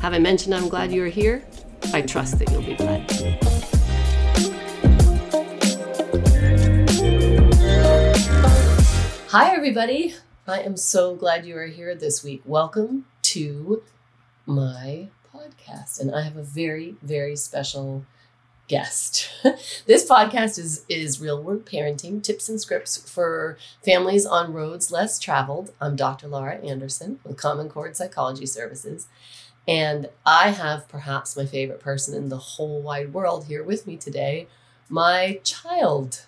Have I mentioned I'm glad you are here? I trust that you'll be glad. Hi, everybody. I am so glad you are here this week. Welcome to my podcast. And I have a very, very special guest. this podcast is is real world parenting tips and scripts for families on roads less traveled. I'm Dr. Laura Anderson with Common Chord Psychology Services. And I have perhaps my favorite person in the whole wide world here with me today, my child.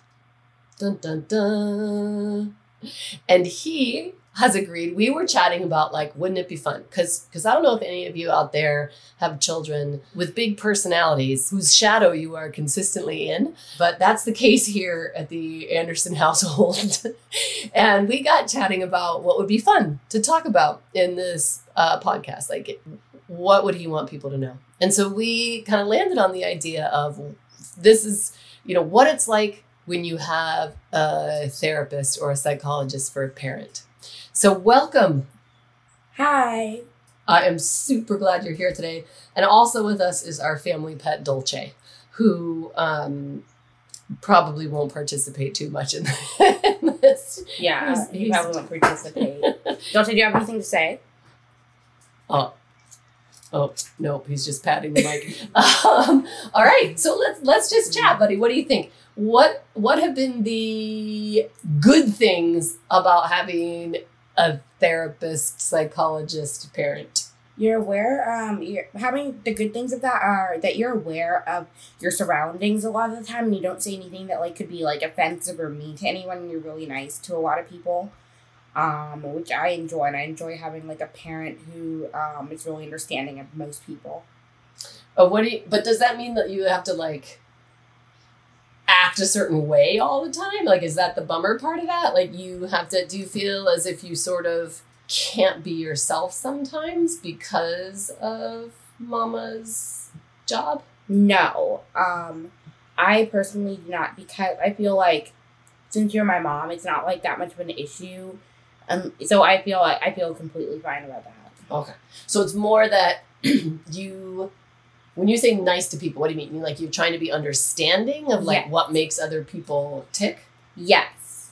Dun dun dun. And he has agreed. We were chatting about like, wouldn't it be fun? Because because I don't know if any of you out there have children with big personalities whose shadow you are consistently in, but that's the case here at the Anderson household. and we got chatting about what would be fun to talk about in this uh, podcast, like what would he want people to know? And so we kind of landed on the idea of this is, you know, what it's like when you have a therapist or a psychologist for a parent. So, welcome. Hi. I am super glad you're here today. And also with us is our family pet, Dolce, who um, probably won't participate too much in, this. Yeah, he's, he probably won't participate. Dolce, do you have anything to say? Oh, Oh nope, he's just patting the mic. um, all right, so let's let's just chat, buddy. What do you think? What what have been the good things about having a therapist, psychologist, parent? You're aware. Um, you're having the good things of that are that you're aware of your surroundings a lot of the time, and you don't say anything that like could be like offensive or mean to anyone. And you're really nice to a lot of people um, which I enjoy, and I enjoy having like a parent who um, is really understanding of most people. Oh, what do you? But does that mean that you have to like act a certain way all the time? Like, is that the bummer part of that? Like, you have to. Do you feel as if you sort of can't be yourself sometimes because of mama's job? No. Um, I personally do not because I feel like since you're my mom, it's not like that much of an issue um, so I feel like I feel completely fine about that. Okay. So it's more that you when you say nice to people, what do you mean? You mean like you're trying to be understanding of like yes. what makes other people tick? Yes.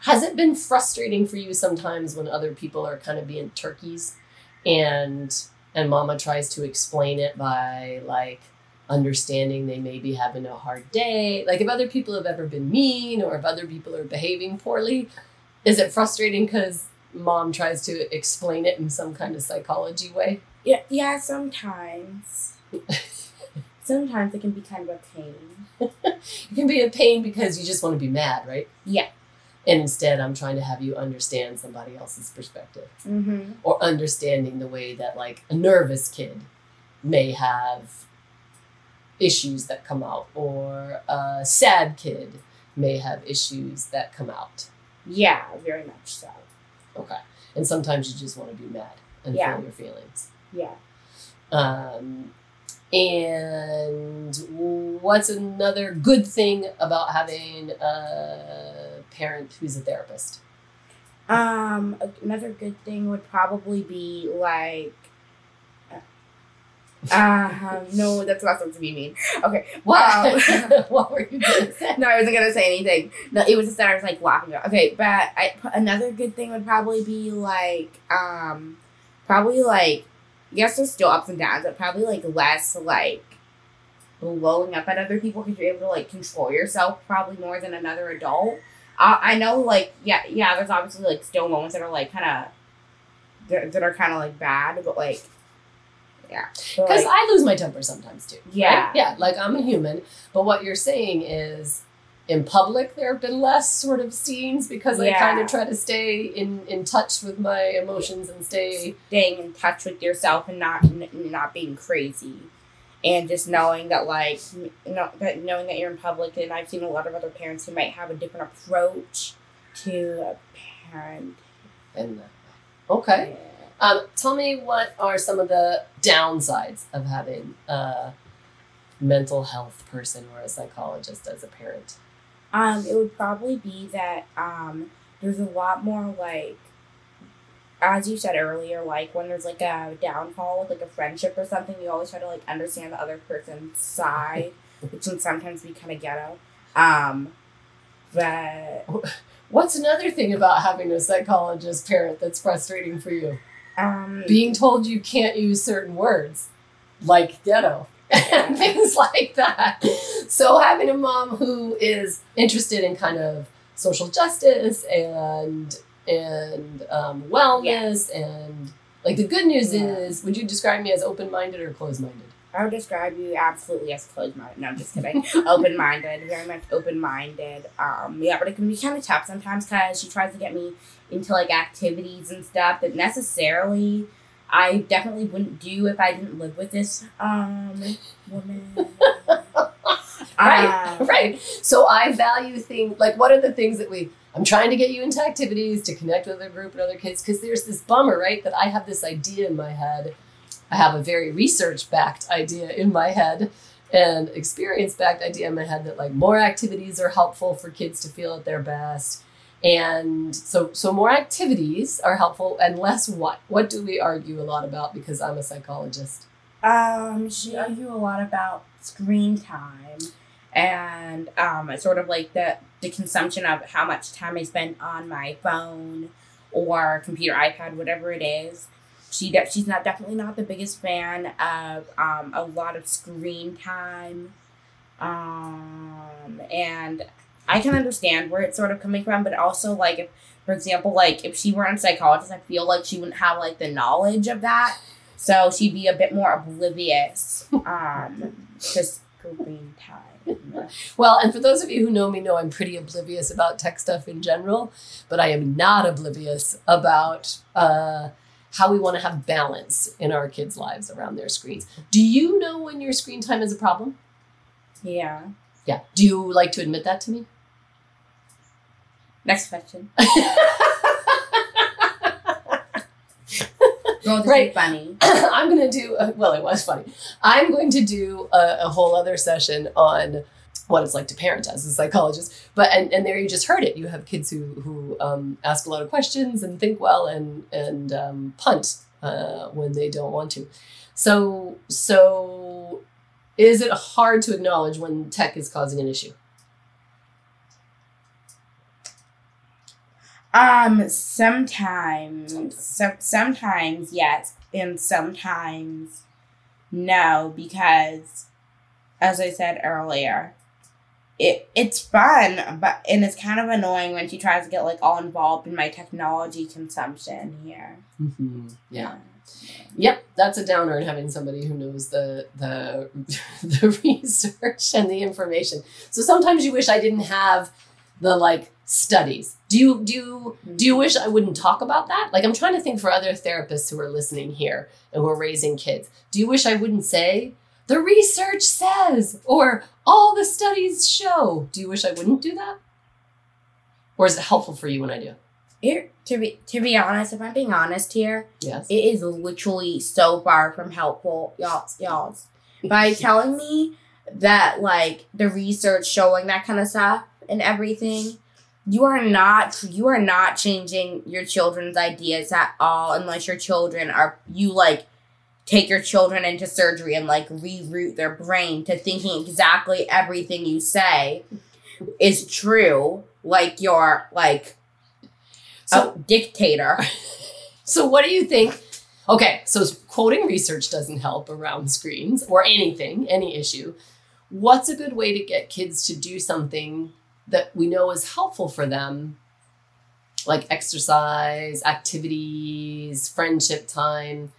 Has it been frustrating for you sometimes when other people are kind of being turkeys and and mama tries to explain it by like understanding they may be having a hard day? Like if other people have ever been mean or if other people are behaving poorly, is it frustrating cuz mom tries to explain it in some kind of psychology way? Yeah, yeah, sometimes. sometimes it can be kind of a pain. It can be a pain because you just want to be mad, right? Yeah. And instead, I'm trying to have you understand somebody else's perspective Mm-hmm. or understanding the way that, like, a nervous kid may have issues that come out, or a sad kid may have issues that come out. Yeah, very much so. Okay. And sometimes you just want to be mad and Yeah. feel your feelings. Yeah. Um, and what's another good thing about having a parent who's a therapist? Um, another good thing would probably be like. Uh, no, that's not supposed to be mean. Okay. What? Um, what were you gonna say? no, I wasn't gonna say anything. No, it was just that I was like laughing. Okay, but I another good thing would probably be like um, probably like yes, there's still ups and downs, but probably like less like blowing up at other people because you're able to like control yourself probably more than another adult. I I know like yeah yeah there's obviously like still moments that are like kind of that, that are kind of like bad, but like yeah, Because like, I lose my temper sometimes too. right? Yeah. Yeah. Like I'm a human, but what you're saying is. In public, there have been less sort of scenes because I kind of try to stay in, in touch with my emotions and stay staying in touch with yourself and not n- not being crazy and just knowing that like n- know, that knowing that you're in public and i've seen a lot of other parents who might have a different approach to a parent and okay. Um, tell me what are some of the downsides of having a mental health person or a psychologist as a parent? um it would probably be that um there's a lot more like as you said earlier like when there's like a downfall with like a friendship or something you always try to like understand the other person's side which can sometimes be kind of ghetto um but What's another thing about having a psychologist parent that's frustrating for you? Um Being told you can't use certain words, like ghetto, and things like that. So, having a mom who is interested in kind of social justice and and um, wellness and like the good news Yeah. is, would you describe me as open minded or closed minded? I would describe you absolutely as closed minded. No, I'm just kidding. open minded, very much open minded. Um, yeah, but it can be kind of tough sometimes because she tries to get me into like activities and stuff that necessarily I definitely wouldn't do if I didn't live with this um woman. Right, Um, right. So I value things like what are the things that we I'm trying to get you into activities to connect with a group and other kids because there's this bummer, right? That I have this idea in my head. I have a very research backed idea in my head and experience backed idea in my head that like more activities are helpful for kids to feel at their best. And so so more activities are helpful and less what? What do we argue a lot about because I'm a psychologist? Um, she argue a lot about screen time and um, sort of like the the consumption of how much time I spend on my phone or computer, iPad, whatever it is. She de- she's not definitely not the biggest fan of um, a lot of screen time, um, and I can understand where it's sort of coming from, but also like if, for example, like if she weren't a psychologist, I feel like she wouldn't have like the knowledge of that. So she'd be a bit more oblivious um, to screen time. Well, and for those of you who know me, know I'm pretty oblivious about tech stuff in general, but I am not oblivious about uh, how we want to have balance in our kids' lives around their screens. Do you know when your screen time is a problem? Yeah. Yeah. Do you like to admit that to me? Next question. Well, Right. funny. I'm going to do, a, well, it was funny. I'm going to do a, a whole other session on what it's like to parent as a psychologist. But, and, and there you just heard it. You have kids who, who um, ask a lot of questions and think well and, and um, punt uh, when they don't want to. So, so is it hard to acknowledge when tech is causing an issue? Um, sometimes, so, sometimes yes, and sometimes no, because as I said earlier, it it's fun, but and it's kind of annoying when she tries to get like all involved in my technology consumption here. Mm-hmm. Yeah. Yep, that's a downer in having somebody who knows the the the research and the information. So sometimes you wish I didn't have the like studies. Do you do you, do you wish I wouldn't talk about that? Like I'm trying to think for other therapists who are listening here and who are raising kids. Do you wish I wouldn't say the research says or all the studies show? Do you wish I wouldn't do that? Or is it helpful for you when I do? It, to be to be honest, if I'm being honest here, Yes. it is literally so far from helpful, y'all. Y'all, by telling me that like the research showing that kind of stuff and everything, you are not you are not changing your children's ideas at all unless your children are you like take your children into surgery and like reroute their brain to thinking exactly everything you say is true like you're like So a dictator So, what do you think? Okay, so quoting research doesn't help around screens or anything, any issue. What's a good way to get kids to do something that we know is helpful for them, like exercise, activities, friendship time,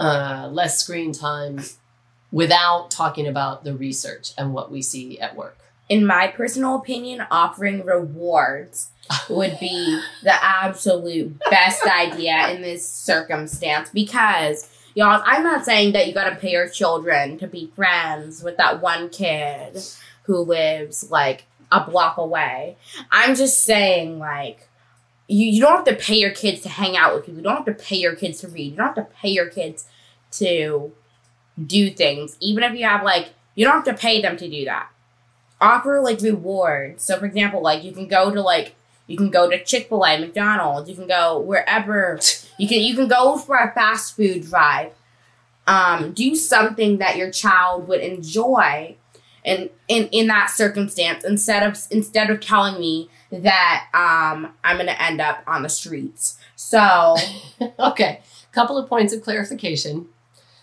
uh, less screen time, without talking about the research and what we see at work? in my personal opinion, offering rewards would be the absolute best idea in this circumstance because y'all i'm not saying that you gotta pay your children to be friends with that one kid who lives like a block away i'm just saying like you, you don't have to pay your kids to hang out with people you don't have to pay your kids to read. You don't have to pay your kids to do things. Even if you have like you don't have to pay them to do that. Offer like rewards. So for example like you can go to like you can go to Chick-fil-A, McDonald's, you can go wherever. You can you can go for a fast food drive. Um, do something that your child would enjoy and in, in that circumstance instead of instead of telling me that um, I'm gonna end up on the streets. So okay, couple of points of clarification.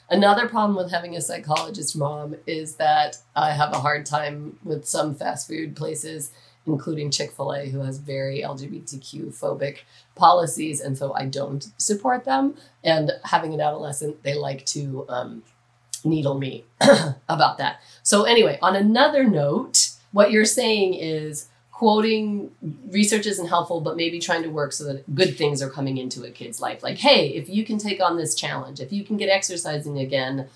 Another problem with having a psychologist mom is that I have a hard time with some fast food places, including Chick fil A, who has very LGBTQ phobic policies. And so I don't support them. And having an adolescent, they like to um, needle me about that. So, anyway, on another note, what you're saying is quoting research isn't helpful, but maybe trying to work so that good things are coming into a kid's life. Like, hey, if you can take on this challenge, if you can get exercising again,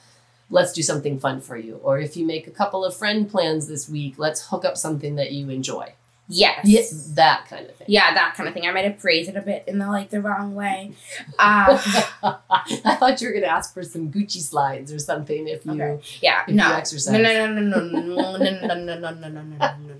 let's do something fun for you. Or if you make a couple of friend plans this week, let's hook up something that you enjoy. yes. Yes, that kind of thing. Yeah, that kind of thing. I might have phrased it a bit in the like the wrong way. Uh, I thought you were going to ask for some Gucci slides or something if you Okay. yeah, if no. you exercise. No, no, no, no, no, no, no, no, no, no, no, no, no, no, no, no.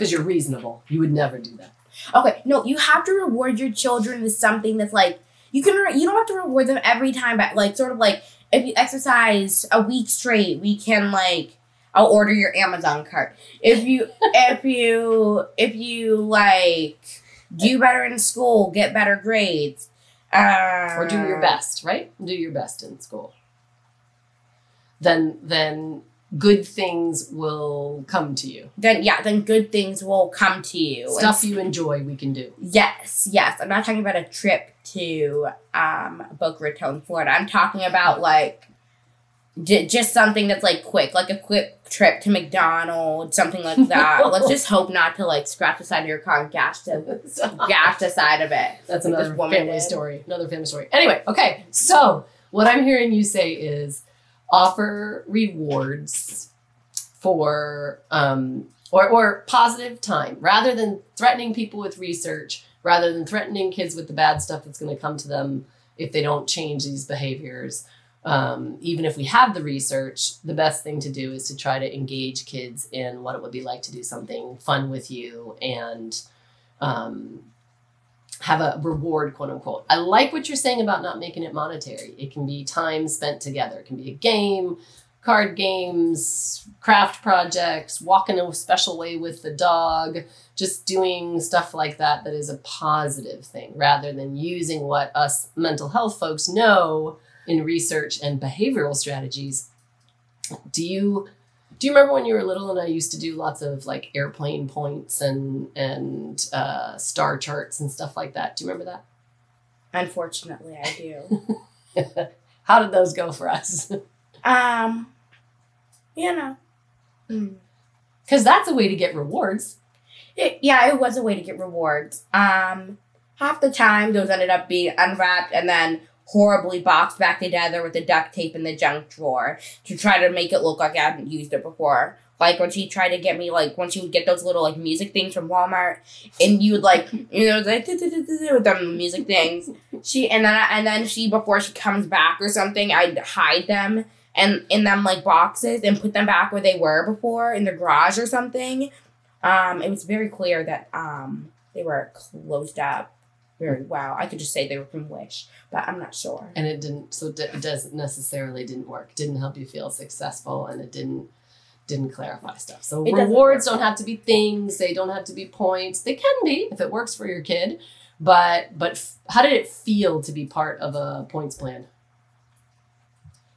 Because you're reasonable. You would never do that. Okay, no, you have to reward your children with something that's like you can. Re- you don't have to reward them every time, but like sort of like if you exercise a week straight, we can like I'll order your Amazon cart. If you if you if you like do better in school, get better grades, uh, or do your best, right? Do your best in school. Then then good things will come to you. Then yeah, then good things will come to you. Stuff you enjoy, we can do. Yes, yes. I'm not talking about a trip to um, Boca Raton, Florida. I'm talking about like j- just something that's like quick, like a quick trip to McDonald's, something like that. Let's just hope not to like scratch the side of your car and gash the gash the side of it. That's Like another woman family did. story. Another family story. Anyway, okay. So what I'm hearing you say is offer rewards for um or or positive time rather than threatening people with research, rather than threatening kids with the bad stuff that's going to come to them if they don't change these behaviors. Um, even if we have the research, the best thing to do is to try to engage kids in what it would be like to do something fun with you and um, have a reward, quote unquote. I like what you're saying about not making it monetary. It can be time spent together. It can be a game, card games, craft projects, walking a special way with the dog, just doing stuff like that that is a positive thing rather than using what us mental health folks know in research and behavioral strategies. Do you do you remember when you were little and I used to do lots of like airplane points and and uh, star charts and stuff like that? Do you remember that? Unfortunately, I do. How did those go for us? um, you know, because that's a way to get rewards. It, yeah, it was a way to get rewards. Um, half the time those ended up being unwrapped and then horribly boxed back together with the duct tape in the junk drawer to try to make it look like I hadn't used it before. Like when she tried to get me, like when she would get those little like music things from Walmart, and you would like, you know, like with them music things. She and then and then she before she comes back or something, I'd hide them and in them like boxes and put them back where they were before in the garage or something. Um, it was very clear that um they were closed up very well. I could just say they were from Wish, but I'm not sure. And it didn't, so it doesn't necessarily didn't work. Didn't help you feel successful, and it didn't didn't clarify stuff. So it rewards don't have to be things. They don't have to be points. They can be if it works for your kid. But but f- how did it feel to be part of a points plan?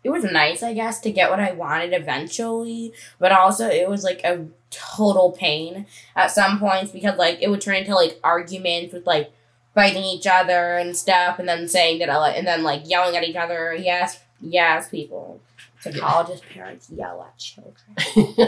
It was nice, I guess, to get what I wanted eventually, but also it was like a total pain at some points because like it would turn into like arguments with like fighting each other and stuff, and then saying that I and then like yelling at each other. Yes, yes, people. Psychologist parents yell at children.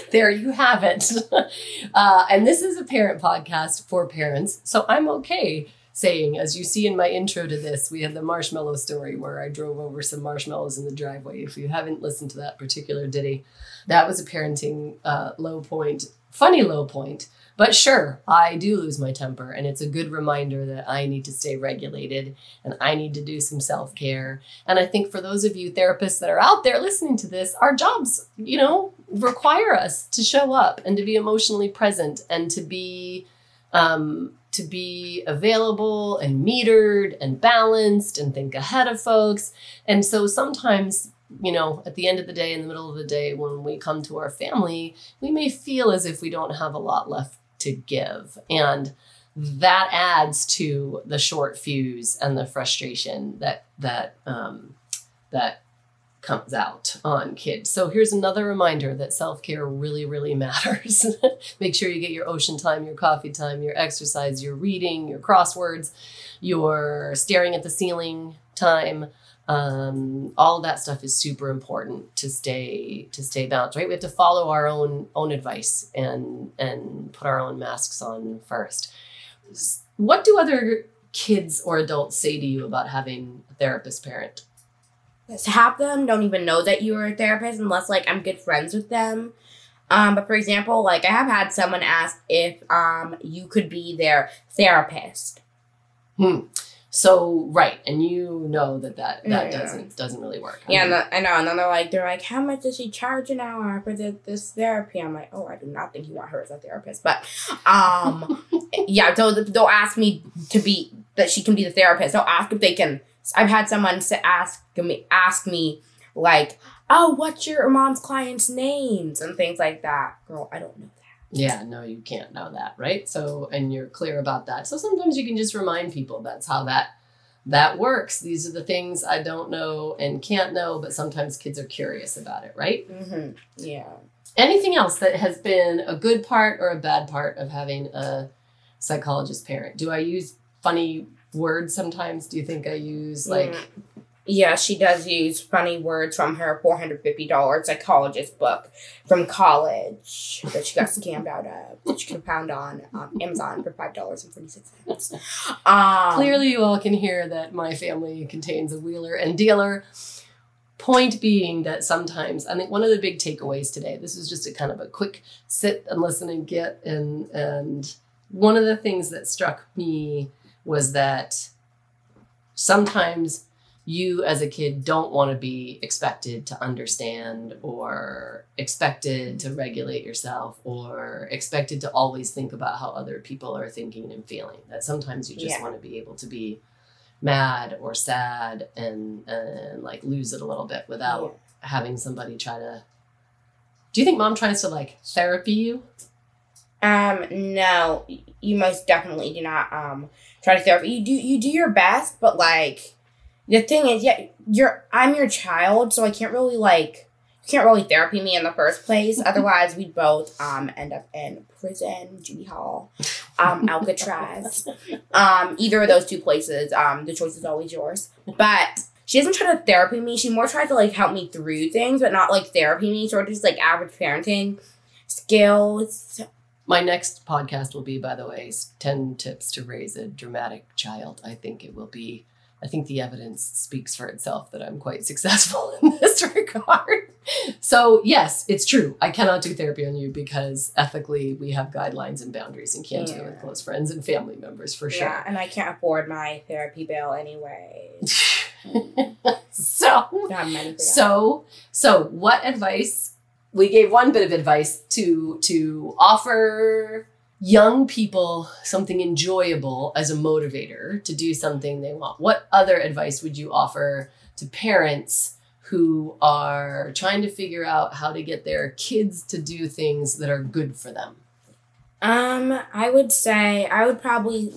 there you have it. Uh, and this is a parent podcast for parents, so I'm okay saying, as you see in my intro to this, we had the marshmallow story where I drove over some marshmallows in the driveway. If you haven't listened to that particular ditty, that was a parenting uh, low point, funny low point but sure, I do lose my temper, and it's a good reminder that I need to stay regulated and I need to do some self care. And I think for those of you therapists that are out there listening to this, our jobs, you know, require us to show up and to be emotionally present and to be um, to be available and metered and balanced and think ahead of folks. And so sometimes you know, at the end of the day, in the middle of the day, when we come to our family, we may feel as if we don't have a lot left to give. And that adds to the short fuse and the frustration that that um, that comes out on kids. So here's another reminder that self-care really really matters. Make sure you get your ocean time, your coffee time, your exercise, your reading, your crosswords, your staring at the ceiling time um, all that stuff is super important to stay to stay balanced right? We have to follow our own own advice and and put our own masks on first. What do other kids or adults say to you about having a therapist parent? Half them don't even know that you're a therapist unless like i'm good friends with them. Um, but for example like i have had someone ask if um, you could be their therapist. Hmm. So right, and you know that that, that yeah, doesn't doesn't really work. Yeah, I, I know. And then they're like, they're like, how much does she charge an hour for the, this therapy? I'm like, oh, I do not think you want her as a therapist, but um, yeah. So they'll ask me to be that she can be the therapist. They'll ask if they can. I've had someone ask me ask me like, oh, what's your mom's clients' names and things like that. Girl, I don't know yeah, no, you can't know that, right? So, and you're clear about that. So sometimes you can just remind people that's how that that works. These are the things I don't know and can't know, but sometimes kids are curious about it, right? Mm-hmm. Yeah. Anything else that has been a good part or a bad part of having a psychologist parent? Do I use funny words sometimes? Do you think I use like mm. Yeah, she does use funny words from her $450 psychologist book from college that she got scammed out of, which you can found on um, Amazon for $5.46. Um, Clearly, you all can hear that my family contains a wheeler and dealer. Point being that sometimes, I think one of the big takeaways today, this was just a kind of a quick sit and listen and get. And, and one of the things that struck me was that sometimes you as a kid don't want to be expected to understand or expected to regulate yourself or expected to always think about how other people are thinking and feeling that sometimes you just yeah. want to be able to be mad or sad and and like lose it a little bit without yeah. having somebody try to Do you think mom tries to like therapy you? Um, no, you most definitely do not um try to therapy. You do you do your best, but like the thing is, yeah, you're I'm your child, so I can't really like you can't really therapy me in the first place. Otherwise, we'd both um end up in prison, juvie hall, um, Alcatraz, um, either of those two places. Um, the choice is always yours. But she doesn't try to therapy me. She more tries to like help me through things, but not like therapy me. Sort of just like average parenting skills. My next podcast will be, by the way, 10 tips to raise a dramatic child. I think it will be, I think the evidence speaks for itself that I'm quite successful in this regard. So, yes, it's true. I cannot do therapy on you because ethically we have guidelines and boundaries and can't do it with close friends and family members for sure. Yeah, and I can't afford my therapy bill anyway. so, Don't have money for that. So, so what advice? We gave one bit of advice to to offer young people something enjoyable as a motivator to do something they want. What other advice would you offer to parents who are trying to figure out how to get their kids to do things that are good for them? Um, I would say I would probably,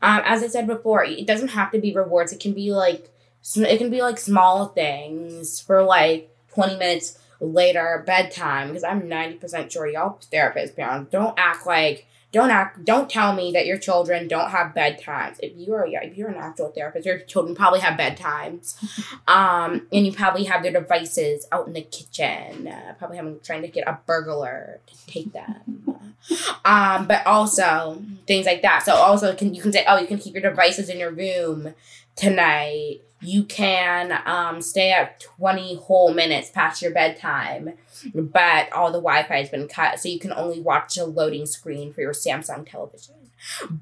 um, as I said before, it doesn't have to be rewards. It can be like it can be like small things for like twenty minutes later bedtime. Because I'm ninety percent sure y'all therapist parents don't act like don't act don't tell me that your children don't have bedtimes. If you are if you're an actual therapist, your children probably have bedtimes, um, and you probably have their devices out in the kitchen. Uh, probably having trying to get a burglar to take them um, but also things like that. So also can you can say, oh, you can keep your devices in your room tonight. You can um, stay up twenty whole minutes past your bedtime, but all the Wi-Fi has been cut, so you can only watch a loading screen for your Samsung television.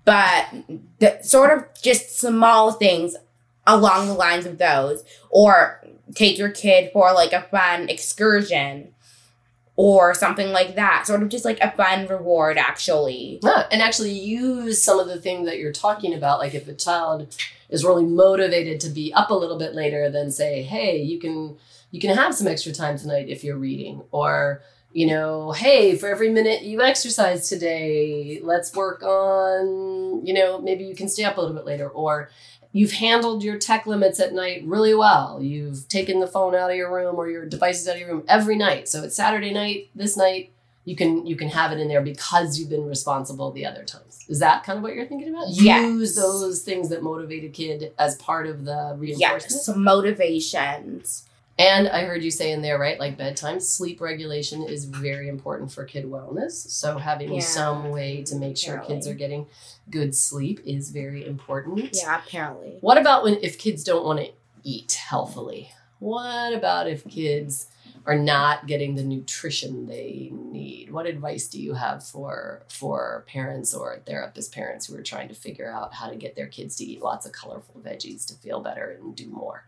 But the, sort of just small things along the lines of those, or take your kid for like a fun excursion or something like that. Sort of just like a fun reward, actually. Yeah, and actually use some of the things that you're talking about. Like if a child is really motivated to be up a little bit later, then say, "Hey, you can you can have some extra time tonight if you're reading," or you know, "Hey, for every minute you exercise today, let's work on you know maybe you can stay up a little bit later," or You've handled your tech limits at night really well. You've taken the phone out of your room or your devices out of your room every night. So it's Saturday night, this night, you can you can have it in there because you've been responsible the other times. Is that kind of what you're thinking about? Yes. Use those things that motivate a kid as part of the reinforcement. Yes, some motivations. And I heard you say in there, right? Like bedtime sleep regulation is very important for kid wellness. So having Yeah. some way to make sure kids are getting good sleep is very important. Yeah, apparently. What about when if kids don't want to eat healthily? What about if kids are not getting the nutrition they need? What advice do you have for for parents or therapist parents who are trying to figure out how to get their kids to eat lots of colorful veggies to feel better and do more?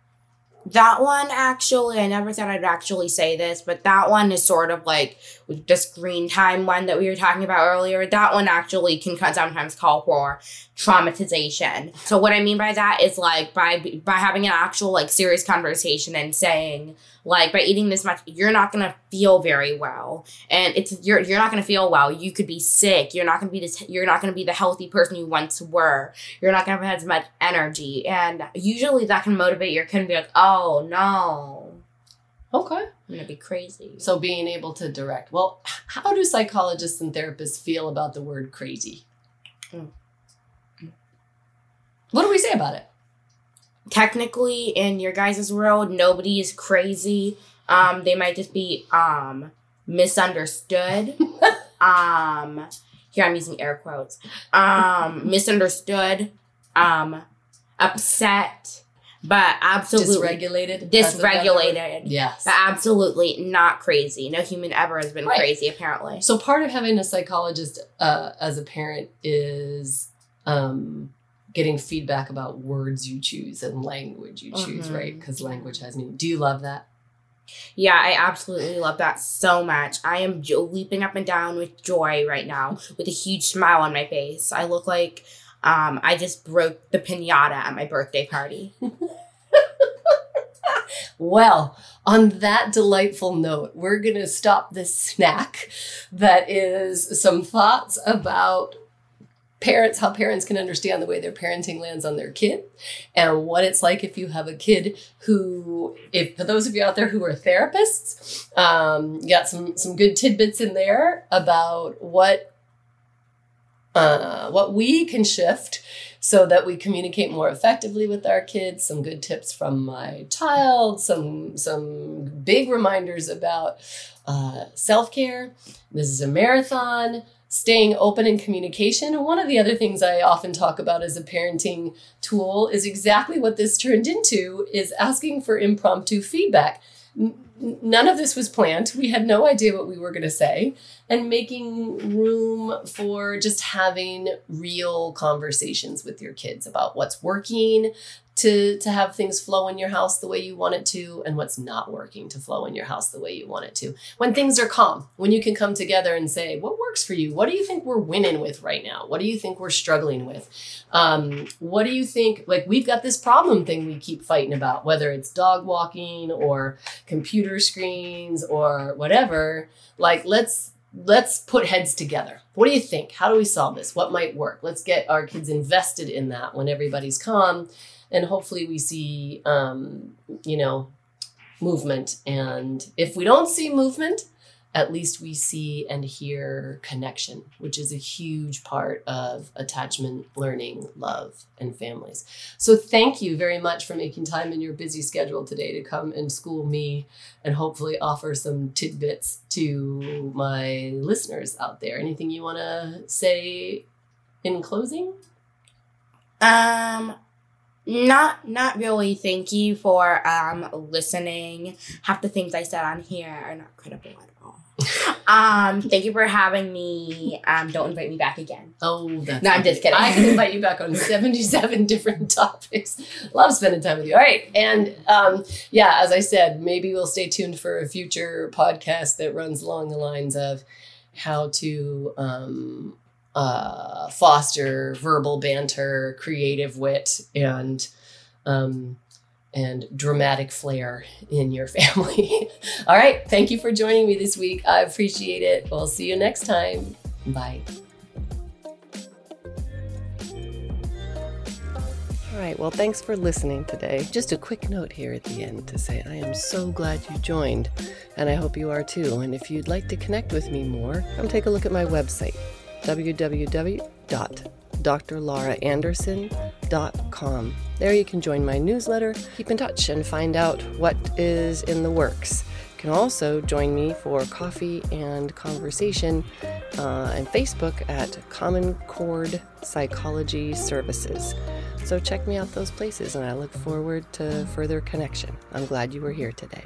That one actually, I never thought I'd actually say this, but that one is sort of like the screen time one that we were talking about earlier. That one actually can sometimes call for traumatization. So what I mean by that is like by by having an actual like serious conversation and saying like by eating this much, you're not gonna feel very well, and it's you're you're not gonna feel well. You could be sick. You're not gonna be this. You're not gonna be the healthy person you once were you're not gonna have as much energy. And usually that can motivate your kid and be like, oh no, Okay. I'm gonna be crazy. So being able to direct. Well, how do psychologists and therapists feel about the word crazy? Mm. What do we say about it? technically in your guys' world, nobody is crazy. Um, they might just be um misunderstood. um here I'm using air quotes. Um misunderstood, um upset, but absolutely Dysregulated? That's a better word? dysregulated. Yes. But absolutely not crazy. No human ever has been Right. crazy, apparently. So part of having a psychologist uh, as a parent is um, getting feedback about words you choose and language you choose, Mhm. right? Because language has meaning. Do you love that? Yeah, I absolutely love that so much. I am leaping up and down with joy right now with a huge smile on my face. I look like um, I just broke the pinata at my birthday party. Well, on that delightful note, we're going to stop this snack that is some thoughts about parents, how parents can understand the way their parenting lands on their kid, and what it's like if you have a kid who, if for those of you out there who are therapists, um, got some some good tidbits in there about what uh, what we can shift so that we communicate more effectively with our kids some good tips from my child some some big reminders about uh, self-care. This is a marathon staying open in communication. And one of the other things i often talk about as a parenting tool is exactly what this turned into is asking for impromptu feedback none of this was planned. We had no idea what we were going to say. And making room for just having real conversations with your kids about what's working, to to have things flow in your house the way you want it to and what's not working to flow in your house the way you want it to. When things are calm when you can come together and say what works for you? What do you think we're winning with right now? What do you think we're struggling with? Um, what do you think like we've got this problem thing we keep fighting about whether it's dog walking or computer screens or whatever like let's let's put heads together. What do you think? How do we solve this? What might work? Let's get our kids invested in that when everybody's calm and hopefully we see um, you know movement. And if we don't see movement at least we see and hear connection which is a huge part of attachment learning love and families. So thank you very much for making time in your busy schedule today to come and school me and hopefully offer some tidbits to my listeners out there. Anything you want to say in closing? Um not not really. Thank you for um listening. Half the things I said on here are not credible at all. um, thank you for having me. Um, don't invite me back again. Oh, that's no, I'm just kidding. I can invite you back on 77 different topics. Love spending time with you. All right. And um, yeah, as I said, maybe we'll stay tuned for a future podcast that runs along the lines of how to um, uh, foster verbal banter, creative wit, and um, and dramatic flair in your family. All right, thank you for joining me this week. I appreciate it. We'll see you next time. Bye. All right, well, thanks for listening today. Just a quick note here at the end to say I am so glad you joined, and I hope you are too. And if you'd like to connect with me more, come take a look at my website, www.drlauraanderson.com. There you can join my newsletter, keep in touch, and find out what is in the works. You can also join me for coffee and conversation uh, on Facebook at Common Chord Psychology Services. So check me out those places, and I look forward to further connection. I'm glad you were here today.